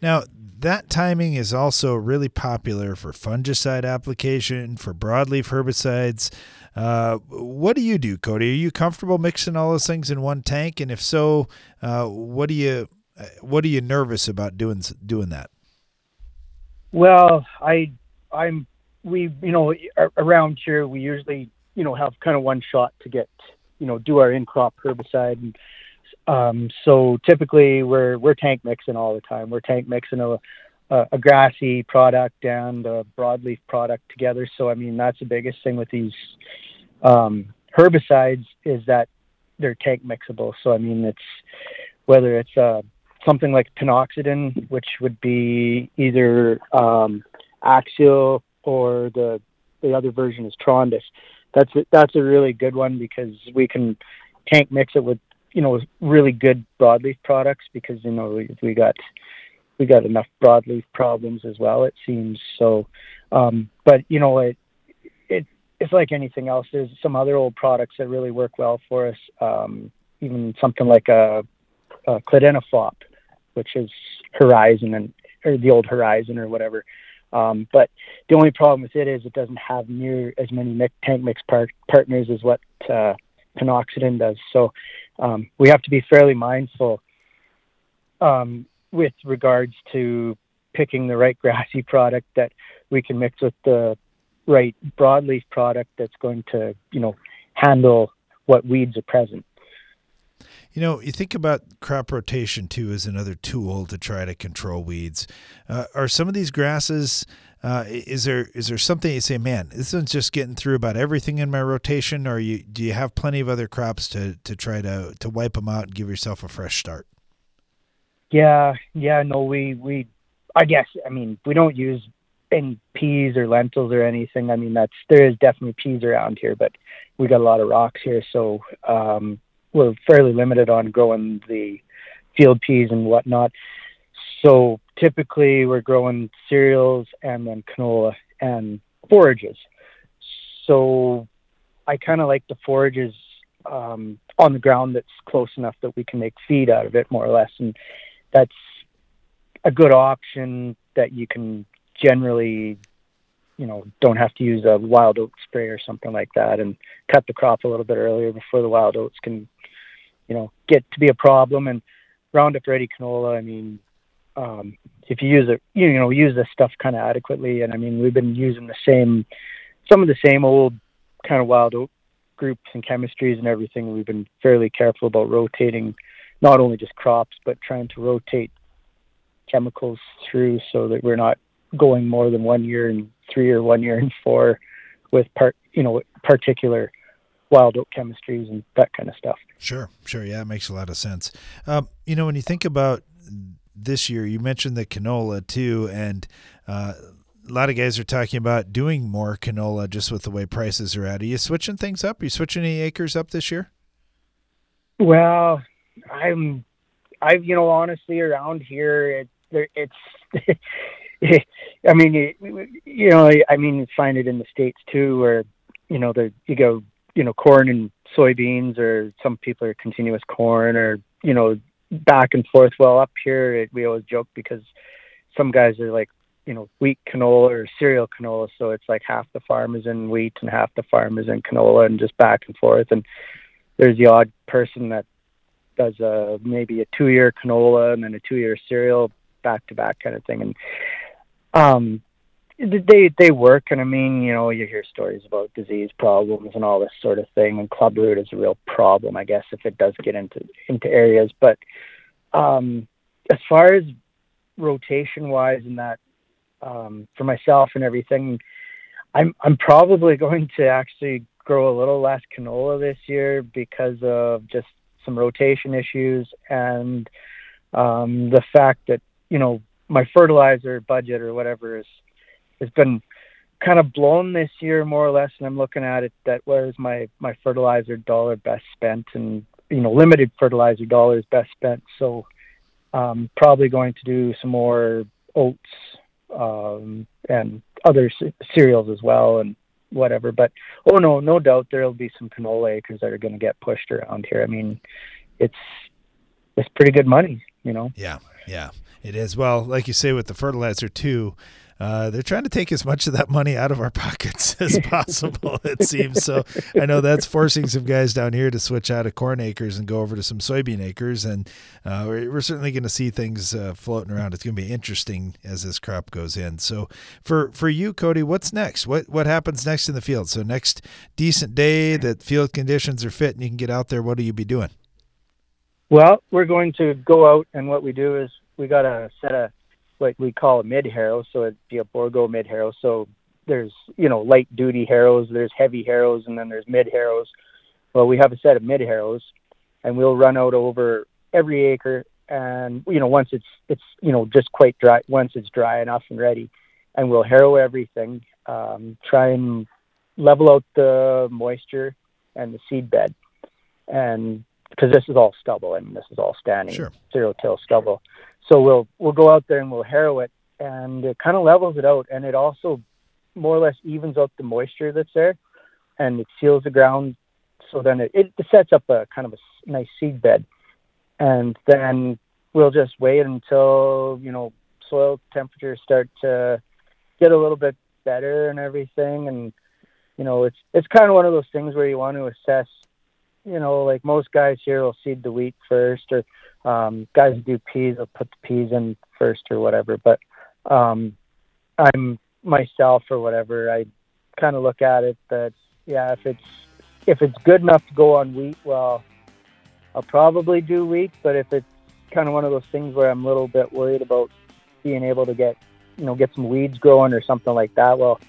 Now, that timing is also really popular for fungicide application, for broadleaf herbicides. Uh, what do you do, Cody? Are you comfortable mixing all those things in one tank? And if so, uh, what do you uh, what are you nervous about doing doing that? Well, I I'm we you know around here we usually you know have kind of one shot to get you know do our in crop herbicide and um, so typically we're we're tank mixing all the time. We're tank mixing a a, a grassy product and a broadleaf product together. So I mean that's the biggest thing with these um, herbicides is that they're tank mixable. So I mean it's whether it's uh, something like pinoxaden, which would be either um, Axial or the the other version is Trondis. That's a, that's a really good one because we can tank mix it with you know really good broadleaf products because you know we, we got we got enough broadleaf problems as well it seems so um but you know it it it's like anything else. There's some other old products that really work well for us. Um, even something like a, a Clodinafop, which is Horizon and or the old Horizon or whatever. Um, but the only problem with it is it doesn't have near as many tank mix par- partners as what uh, Pinoxaden does. So um, we have to be fairly mindful um, with regards to picking the right grassy product that we can mix with the right broadleaf product that's going to, you know, handle what weeds are present. You know, you think about crop rotation too as another tool to try to control weeds. Uh, are some of these grasses? Uh, is there is there something you say, man, this one's just getting through about everything in my rotation, or you do you have plenty of other crops to to try to to wipe them out and give yourself a fresh start? Yeah, yeah, no, we we, I guess, I mean, we don't use any peas or lentils or anything. I mean, that's there is definitely peas around here, but we got a lot of rocks here, so um, we're fairly limited on growing the field peas and whatnot. So typically, we're growing cereals and then canola and forages. So I kind of like the forages um, on the ground that's close enough that we can make feed out of it, more or less, and that's a good option that you can generally you know don't have to use a wild oat spray or something like that and cut the crop a little bit earlier before the wild oats can you know get to be a problem and roundup ready canola i mean um if you use it you know use this stuff kind of adequately and i mean we've been using the same some of the same old kind of wild oat groups and chemistries and everything we've been fairly careful about rotating not only just crops but trying to rotate chemicals through so that we're not going more than one year and three or one year and four with part you know particular wild oat chemistries and that kind of stuff. Sure, sure, yeah, it makes a lot of sense. Um, you know, when you think about this year, you mentioned the canola too, and uh, a lot of guys are talking about doing more canola just with the way prices are at. Are you switching things up? Are you switching any acres up this year? Well, I'm, I've you know honestly around here it, it's I mean, you, you know, I mean, find it in the states too, where you know, the you go, you know, corn and soybeans, or some people are continuous corn, or you know, back and forth. Well, up here, we always joke because some guys are like, you know, wheat canola or cereal canola, so it's like half the farm is in wheat and half the farm is in canola, and just back and forth. And there's the odd person that does a maybe a two year canola and then a two year cereal back to back kind of thing. And um, they they work, and I mean, you know, you hear stories about disease problems and all this sort of thing, and club root is a real problem, I guess, if it does get into into areas. But um, as far as rotation wise, and that um, for myself and everything, I'm I'm probably going to actually grow a little less canola this year because of just some rotation issues and um, the fact that you know my fertilizer budget or whatever is has been kind of blown this year more or less and I'm looking at it that where's my my fertilizer dollar best spent and you know limited fertilizer dollars best spent. So um probably going to do some more oats um and other c- cereals as well and whatever. But oh no no doubt there'll be some canola acres that are going to get pushed around here. I mean it's it's pretty good money you know? Yeah yeah it is. Well, like you say with the fertilizer too, uh, they're trying to take as much of that money out of our pockets as possible, it seems. So I know that's forcing some guys down here to switch out of corn acres and go over to some soybean acres. And uh, we're, we're, certainly going to see things uh, floating around. It's going to be interesting as this crop goes in. So for, for you, Cody, what's next? What, what happens next in the field? So next decent day that field conditions are fit and you can get out there, what will you be doing? Well, we're going to go out and what we do is we got a set of what we call a mid harrow, so it'd be a Bourgault mid harrow. So there's you know light duty harrows, there's heavy harrows, and then there's mid harrows. Well, we have a set of mid harrows, and we'll run out over every acre, and you know once it's it's you know just quite dry, once it's dry enough and ready, and we'll harrow everything, um, try and level out the moisture and the seed bed, and because this is all stubble, I mean this is all standing sure. zero till stubble. So we'll we'll go out there and we'll harrow it, and it kind of levels it out, and it also more or less evens out the moisture that's there. and it seals the ground. So then it, it sets up a kind of a nice seed bed, and then we'll just wait until you know soil temperatures start to get a little bit better and everything, and you know it's it's kind of one of those things where you want to assess. You know, like most guys here will seed the wheat first, or um, guys do peas will put the peas in first or whatever. But um, I'm myself or whatever. I kind of look at it that yeah, if it's if it's good enough to go on wheat, well, I'll probably do wheat. But if it's kind of one of those things where I'm a little bit worried about being able to get you know get some weeds growing or something like that, well,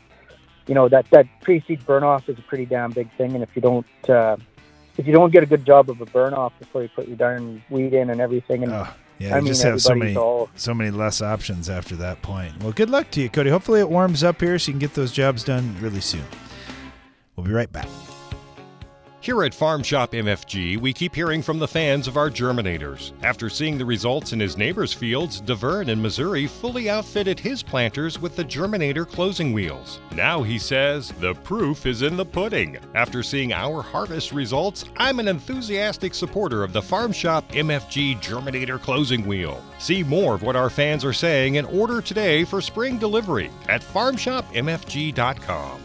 you know that that pre-seed burn off is a pretty damn big thing, and if you don't uh, if you don't get a good job of a burn off before you put your darn weed in and everything, and oh, Yeah, I you mean just have so many all so many less options after that point. Well, good luck to you, Cody. Hopefully it warms up here so you can get those jobs done really soon. We'll be right back. Here at Farm Shop MFG, we keep hearing from the fans of our germinators. After seeing the results in his neighbor's fields, DeVerne in Missouri fully outfitted his planters with the Germinator closing wheels. Now he says, the proof is in the pudding. After seeing our harvest results, I'm an enthusiastic supporter of the Farm Shop MFG Germinator closing wheel. See more of what our fans are saying and order today for spring delivery at farmshopmfg.com.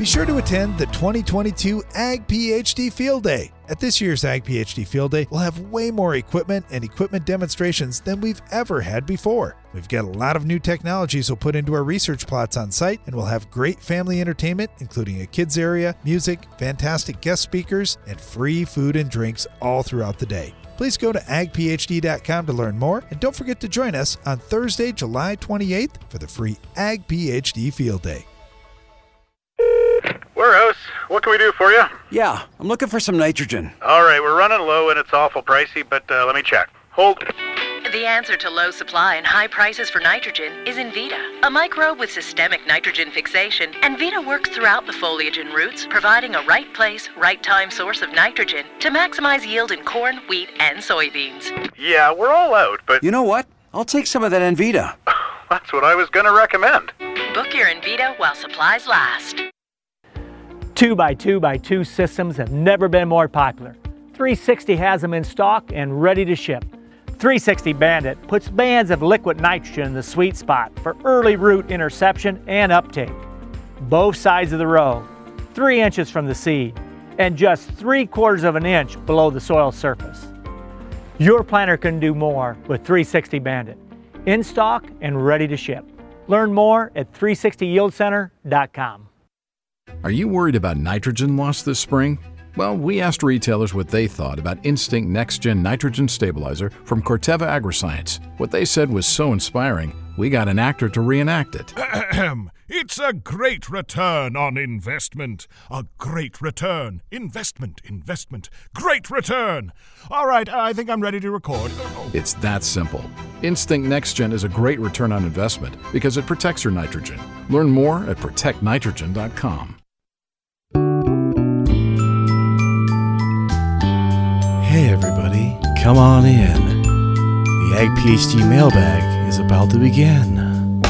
Be sure to attend the 2022 Ag PhD Field Day. At this year's Ag PhD Field Day, we'll have way more equipment and equipment demonstrations than we've ever had before. We've got a lot of new technologies we'll put into our research plots on site, and we'll have great family entertainment, including a kids area, music, fantastic guest speakers, and free food and drinks all throughout the day. Please go to agphd.com to learn more, and don't forget to join us on Thursday, July 28th for the free Ag PhD Field Day. Warehouse, what can we do for you? Yeah, I'm looking for some nitrogen. All right, we're running low and it's awful pricey, but uh, let me check. Hold. The answer to low supply and high prices for nitrogen is Envita, a microbe with systemic nitrogen fixation. Envita works throughout the foliage and roots, providing a right place, right time source of nitrogen to maximize yield in corn, wheat, and soybeans. Yeah, we're all out, but You know what? I'll take some of that Envita. that's what I was going to recommend. Book your Envita while supplies last. Two by two by two systems have never been more popular. 360 has them in stock and ready to ship. 360 Bandit puts bands of liquid nitrogen in the sweet spot for early root interception and uptake. Both sides of the row, three inches from the seed, and just three quarters of an inch below the soil surface. Your planter can do more with 360 Bandit. In stock and ready to ship. Learn more at 360yieldcenter.com. Are you worried about nitrogen loss this spring? Well, we asked retailers what they thought about Instinct Next Gen Nitrogen Stabilizer from Corteva Agriscience. What they said was so inspiring, we got an actor to reenact it. Ahem. It's a great return on investment. A great return. Investment, investment. Great return. All right, I think I'm ready to record. It's that simple. Instinct Next Gen is a great return on investment because it protects your nitrogen. Learn more at protectnitrogen.com. Hey everybody, come on in. The Ag PhD mailbag is about to begin.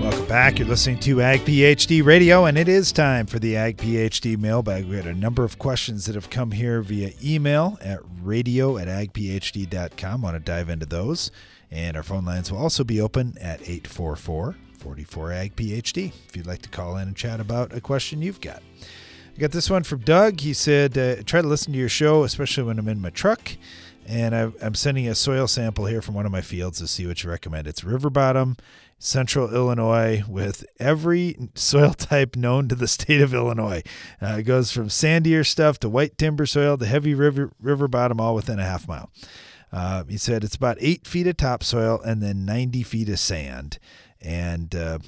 Welcome back. You're listening to Ag PhD Radio, and it is time for the Ag PhD mailbag. We had a number of questions that have come here via email at radio at agphd.com. Want to dive into those. And our phone lines will also be open at 844 44 Ag PhD if you'd like to call in and chat about a question you've got. I got this one from Doug. He said, uh, try to listen to your show, especially when I'm in my truck. And I, I'm sending a soil sample here from one of my fields to see what you recommend. It's river bottom, central Illinois, with every soil type known to the state of Illinois. Uh, it goes from sandier stuff to white timber soil to heavy river, river bottom, all within a half mile. Uh, he said it's about eight feet of topsoil and then 90 feet of sand. And uh,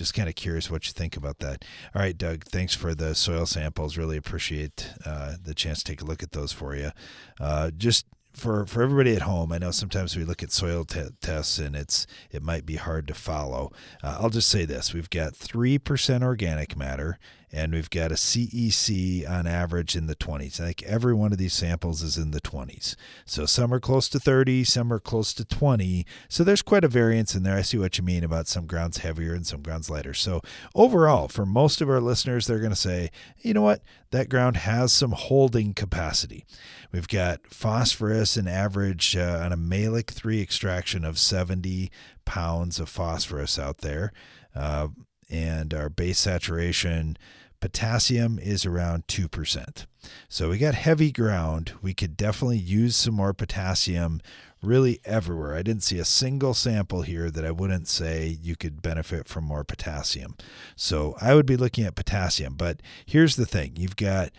just kind of curious what you think about that. All right, Doug, thanks for the soil samples. Really appreciate uh, the chance to take a look at those for you. Uh, just for for everybody at home, I know sometimes we look at soil te- tests and it's it might be hard to follow. Uh, I'll just say this: we've got three percent organic matter, and we've got a CEC on average in the 20s. I think every one of these samples is in the 20s. So some are close to 30, some are close to 20. So there's quite a variance in there. I see what you mean about some grounds heavier and some grounds lighter. So overall, for most of our listeners, they're going to say, you know what, that ground has some holding capacity. We've got phosphorus, an average uh, on a Mehlich 3 extraction of 70 pounds of phosphorus out there. Uh, and our base saturation Potassium is around 2%. So we got heavy ground. We could definitely use some more potassium really everywhere. I didn't see a single sample here that I wouldn't say you could benefit from more potassium. So I would be looking at potassium. But here's the thing you've got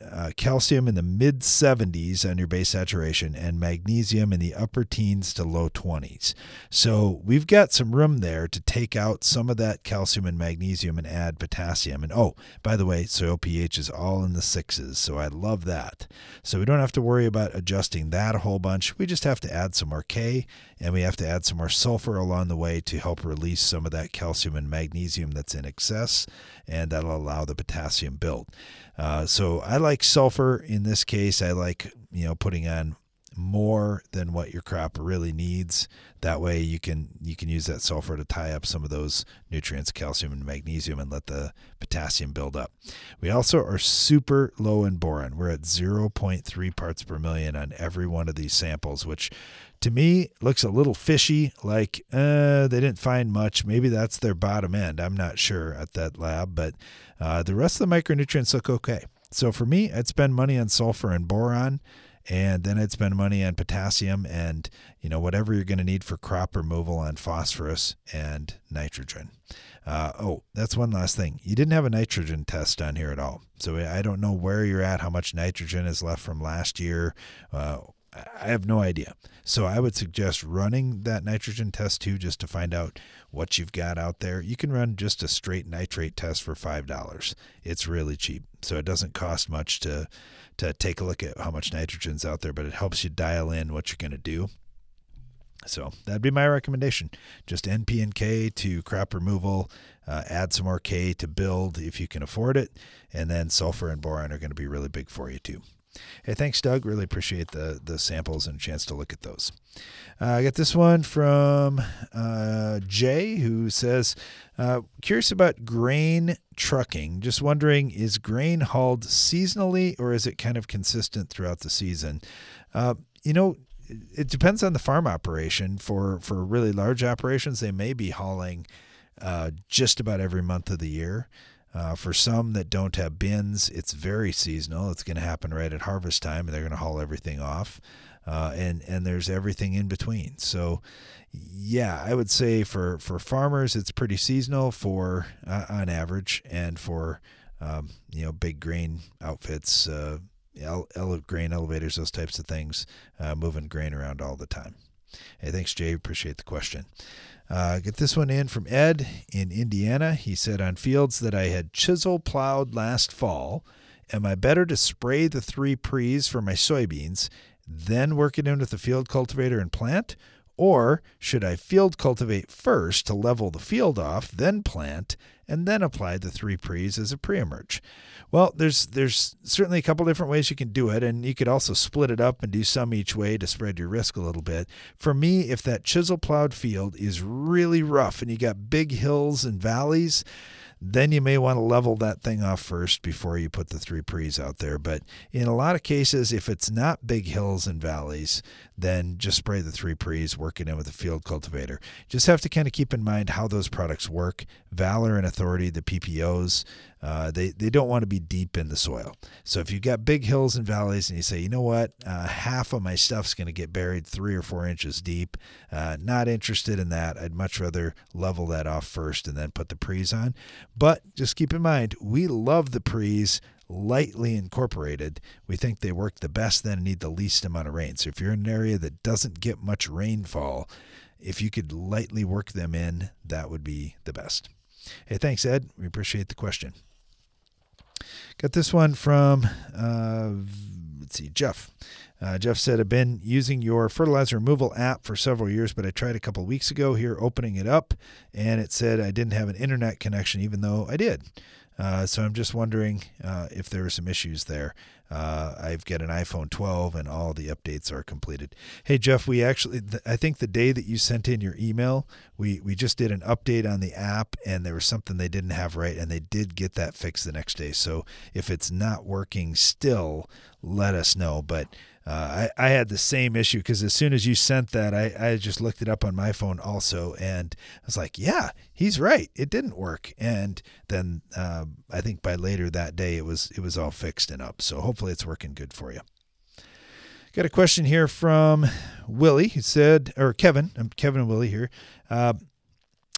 uh, calcium in the mid 70s on your base saturation and magnesium in the upper teens to low 20s. So we've got some room there to take out some of that calcium and magnesium and add potassium. And oh, by the way, soil pH is all in the sixes. So I love that. So we don't have to worry about adjusting that a whole bunch. We just have to add some more K and we have to add some more sulfur along the way to help release some of that calcium and magnesium that's in excess. And that'll allow the potassium build. Uh, so I like sulfur in this case. I like you know putting on more than what your crop really needs. That way you can you can use that sulfur to tie up some of those nutrients, calcium and magnesium, and let the potassium build up. We also are super low in boron. We're at 0.3 parts per million on every one of these samples, which to me looks a little fishy. Like uh, they didn't find much. Maybe that's their bottom end. I'm not sure at that lab, but uh, the rest of the micronutrients look okay. So for me, I'd spend money on sulfur and boron and then I'd spend money on potassium and you know whatever you're going to need for crop removal on phosphorus and nitrogen. Uh, oh, that's one last thing. You didn't have a nitrogen test on here at all, so I don't know where you're at, how much nitrogen is left from last year. Uh, I have no idea. So I would suggest running that nitrogen test too, just to find out what you've got out there. You can run just a straight nitrate test for five dollars. It's really cheap, so it doesn't cost much to to take a look at how much nitrogen's out there, but it helps you dial in what you're going to do. So that'd be my recommendation. Just NP and K to crop removal. Uh, add some more K to build if you can afford it, and then sulfur and boron are going to be really big for you too. Hey, thanks, Doug. Really appreciate the the samples and chance to look at those. Uh, I got this one from uh, Jay, who says, uh, "Curious about grain trucking. Just wondering, is grain hauled seasonally or is it kind of consistent throughout the season? Uh, you know." It depends on the farm operation. For for really large operations, they may be hauling uh, just about every month of the year. Uh, for some that don't have bins, it's very seasonal. It's going to happen right at harvest time, and they're going to haul everything off. Uh, and and there's everything in between. So, yeah, I would say for for farmers, it's pretty seasonal for uh, on average, and for um, you know big grain outfits, uh, ele- grain elevators, those types of things, uh, moving grain around all the time. Hey, thanks, Jay. Appreciate the question. Uh, get this one in from Ed in Indiana. He said, On fields that I had chisel plowed last fall, am I better to spray the three pre's for my soybeans, then work it in with the field cultivator and plant? Or should I field cultivate first to level the field off, then plant, and then apply the three pre's as a pre-emerge? Well, there's there's certainly a couple different ways you can do it, and you could also split it up and do some each way to spread your risk a little bit. For me, if that chisel plowed field is really rough and you got big hills and valleys, then you may want to level that thing off first before you put the three pre's out there. But in a lot of cases, if it's not big hills and valleys, then just spray the three pre's, working in with a field cultivator. Just have to kind of keep in mind how those products work. Valor and Authority, the PPOs, uh, they, they don't want to be deep in the soil. So if you've got big hills and valleys and you say, you know what, uh, half of my stuff's going to get buried three or four inches deep, uh, not interested in that. I'd much rather level that off first and then put the pre's on. But just keep in mind, we love the pre's lightly incorporated, we think they work the best then and need the least amount of rain. So if you're in an area that doesn't get much rainfall, if you could lightly work them in, that would be the best. Hey, thanks, Ed. We appreciate the question. Got this one from, uh, let's see, Jeff. Uh, Jeff said, I've been using your fertilizer removal app for several years, but I tried a couple weeks ago here opening it up, and it said I didn't have an internet connection, even though I did. Uh, so I'm just wondering uh, if there are some issues there. Uh, I've got an iPhone 12 and all the updates are completed. Hey Jeff, we actually th- I think the day that you sent in your email, we we just did an update on the app and there was something they didn't have right and they did get that fixed the next day. So if it's not working still, let us know. But uh, I, I had the same issue because as soon as you sent that, I, I just looked it up on my phone also, and I was like, yeah, he's right. It didn't work. And then uh, I think by later that day, it was it was all fixed and up. So hopefully it's working good for you. Got a question here from Willie. He said, or Kevin, I'm Kevin and Willie here. Uh,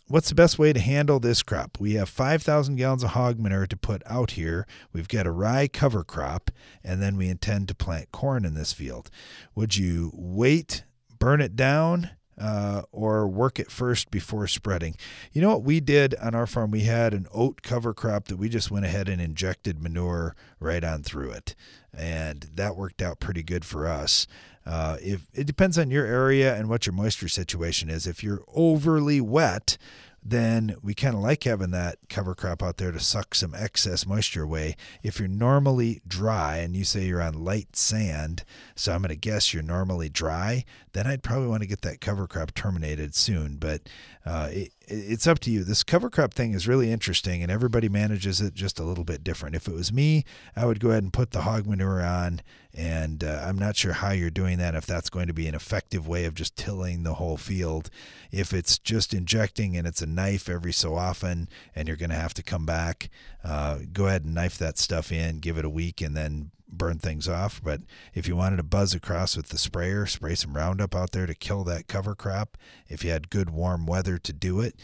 what's the best way to handle this crop? We have 5,000 gallons of hog manure to put out here. We've got a rye cover crop, and then we intend to plant corn in this field. Would you wait, burn it down, uh, or work it first before spreading? You know what we did on our farm? We had an oat cover crop that we just went ahead and injected manure right on through it, and that worked out pretty good for us. Uh, if it depends on your area and what your moisture situation is. If you're overly wet, then we kind of like having that cover crop out there to suck some excess moisture away. If you're normally dry and you say you're on light sand, so I'm going to guess you're normally dry, then I'd probably want to get that cover crop terminated soon. But uh, it, it's up to you. This cover crop thing is really interesting, and everybody manages it just a little bit different. If it was me, I would go ahead and put the hog manure on, and uh, I'm not sure how you're doing that. If that's going to be an effective way of just tilling the whole field, if it's just injecting and it's a knife every so often, and you're going to have to come back, uh, go ahead and knife that stuff in, give it a week, and then burn things off. But if you wanted to buzz across with the sprayer, spray some Roundup out there to kill that cover crop. If you had good warm weather to do it,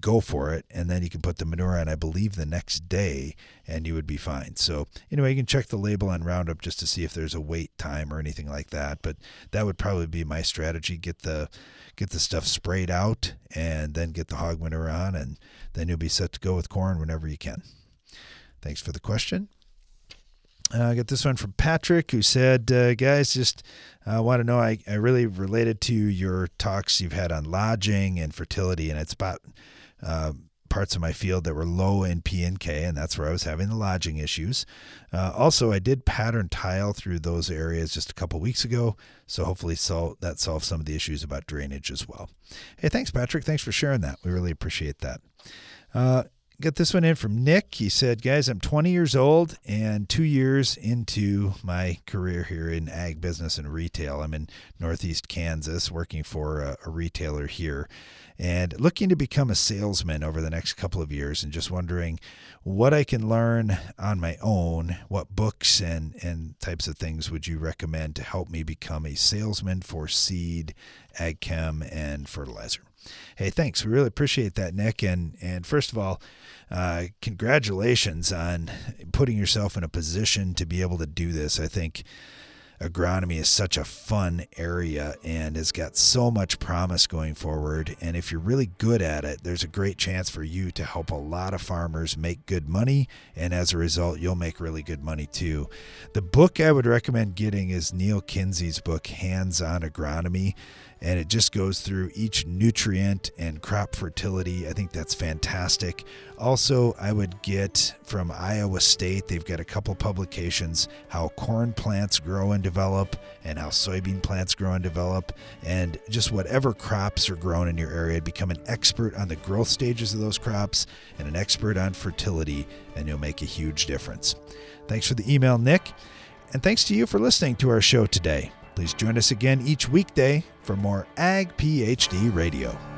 go for it. And then you can put the manure on, I believe, the next day and you would be fine. So, anyway, you can check the label on Roundup just to see if there's a wait time or anything like that. But that would probably be my strategy. Get the get the stuff sprayed out and then get the hog manure on and then you'll be set to go with corn whenever you can. Thanks for the question. Uh, I got this one from Patrick who said, uh, Guys, just uh, want to know I, I really related to your talks you've had on lodging and fertility, and it's about uh, parts of my field that were low in P and K, and that's where I was having the lodging issues. Uh, also, I did pattern tile through those areas just a couple weeks ago, so hopefully sol- that solves some of the issues about drainage as well. Hey, thanks, Patrick. Thanks for sharing that. We really appreciate that. Got this one in from Nick. He said, Guys, I'm 20 years old and two years into my career here in ag business and retail. I'm in Northeast Kansas working for a, a retailer here and looking to become a salesman over the next couple of years and just wondering what I can learn on my own. What books and, and types of things would you recommend to help me become a salesman for seed, ag chem, and fertilizer? Hey, thanks. We really appreciate that, Nick. And and first of all, uh, congratulations on putting yourself in a position to be able to do this. I think agronomy is such a fun area and has got so much promise going forward. And if you're really good at it, there's a great chance for you to help a lot of farmers make good money. And as a result, you'll make really good money too. The book I would recommend getting is Neal Kinsey's book, Hands on Agronomy and it just goes through each nutrient and crop fertility. I think that's fantastic. Also, I would get from Iowa State, they've got a couple publications how corn plants grow and develop, and how soybean plants grow and develop, and just whatever crops are grown in your area. Become an expert on the growth stages of those crops and an expert on fertility, and you'll make a huge difference. Thanks for the email, Nick. And thanks to you for listening to our show today. Please join us again each weekday for more Ag PhD Radio.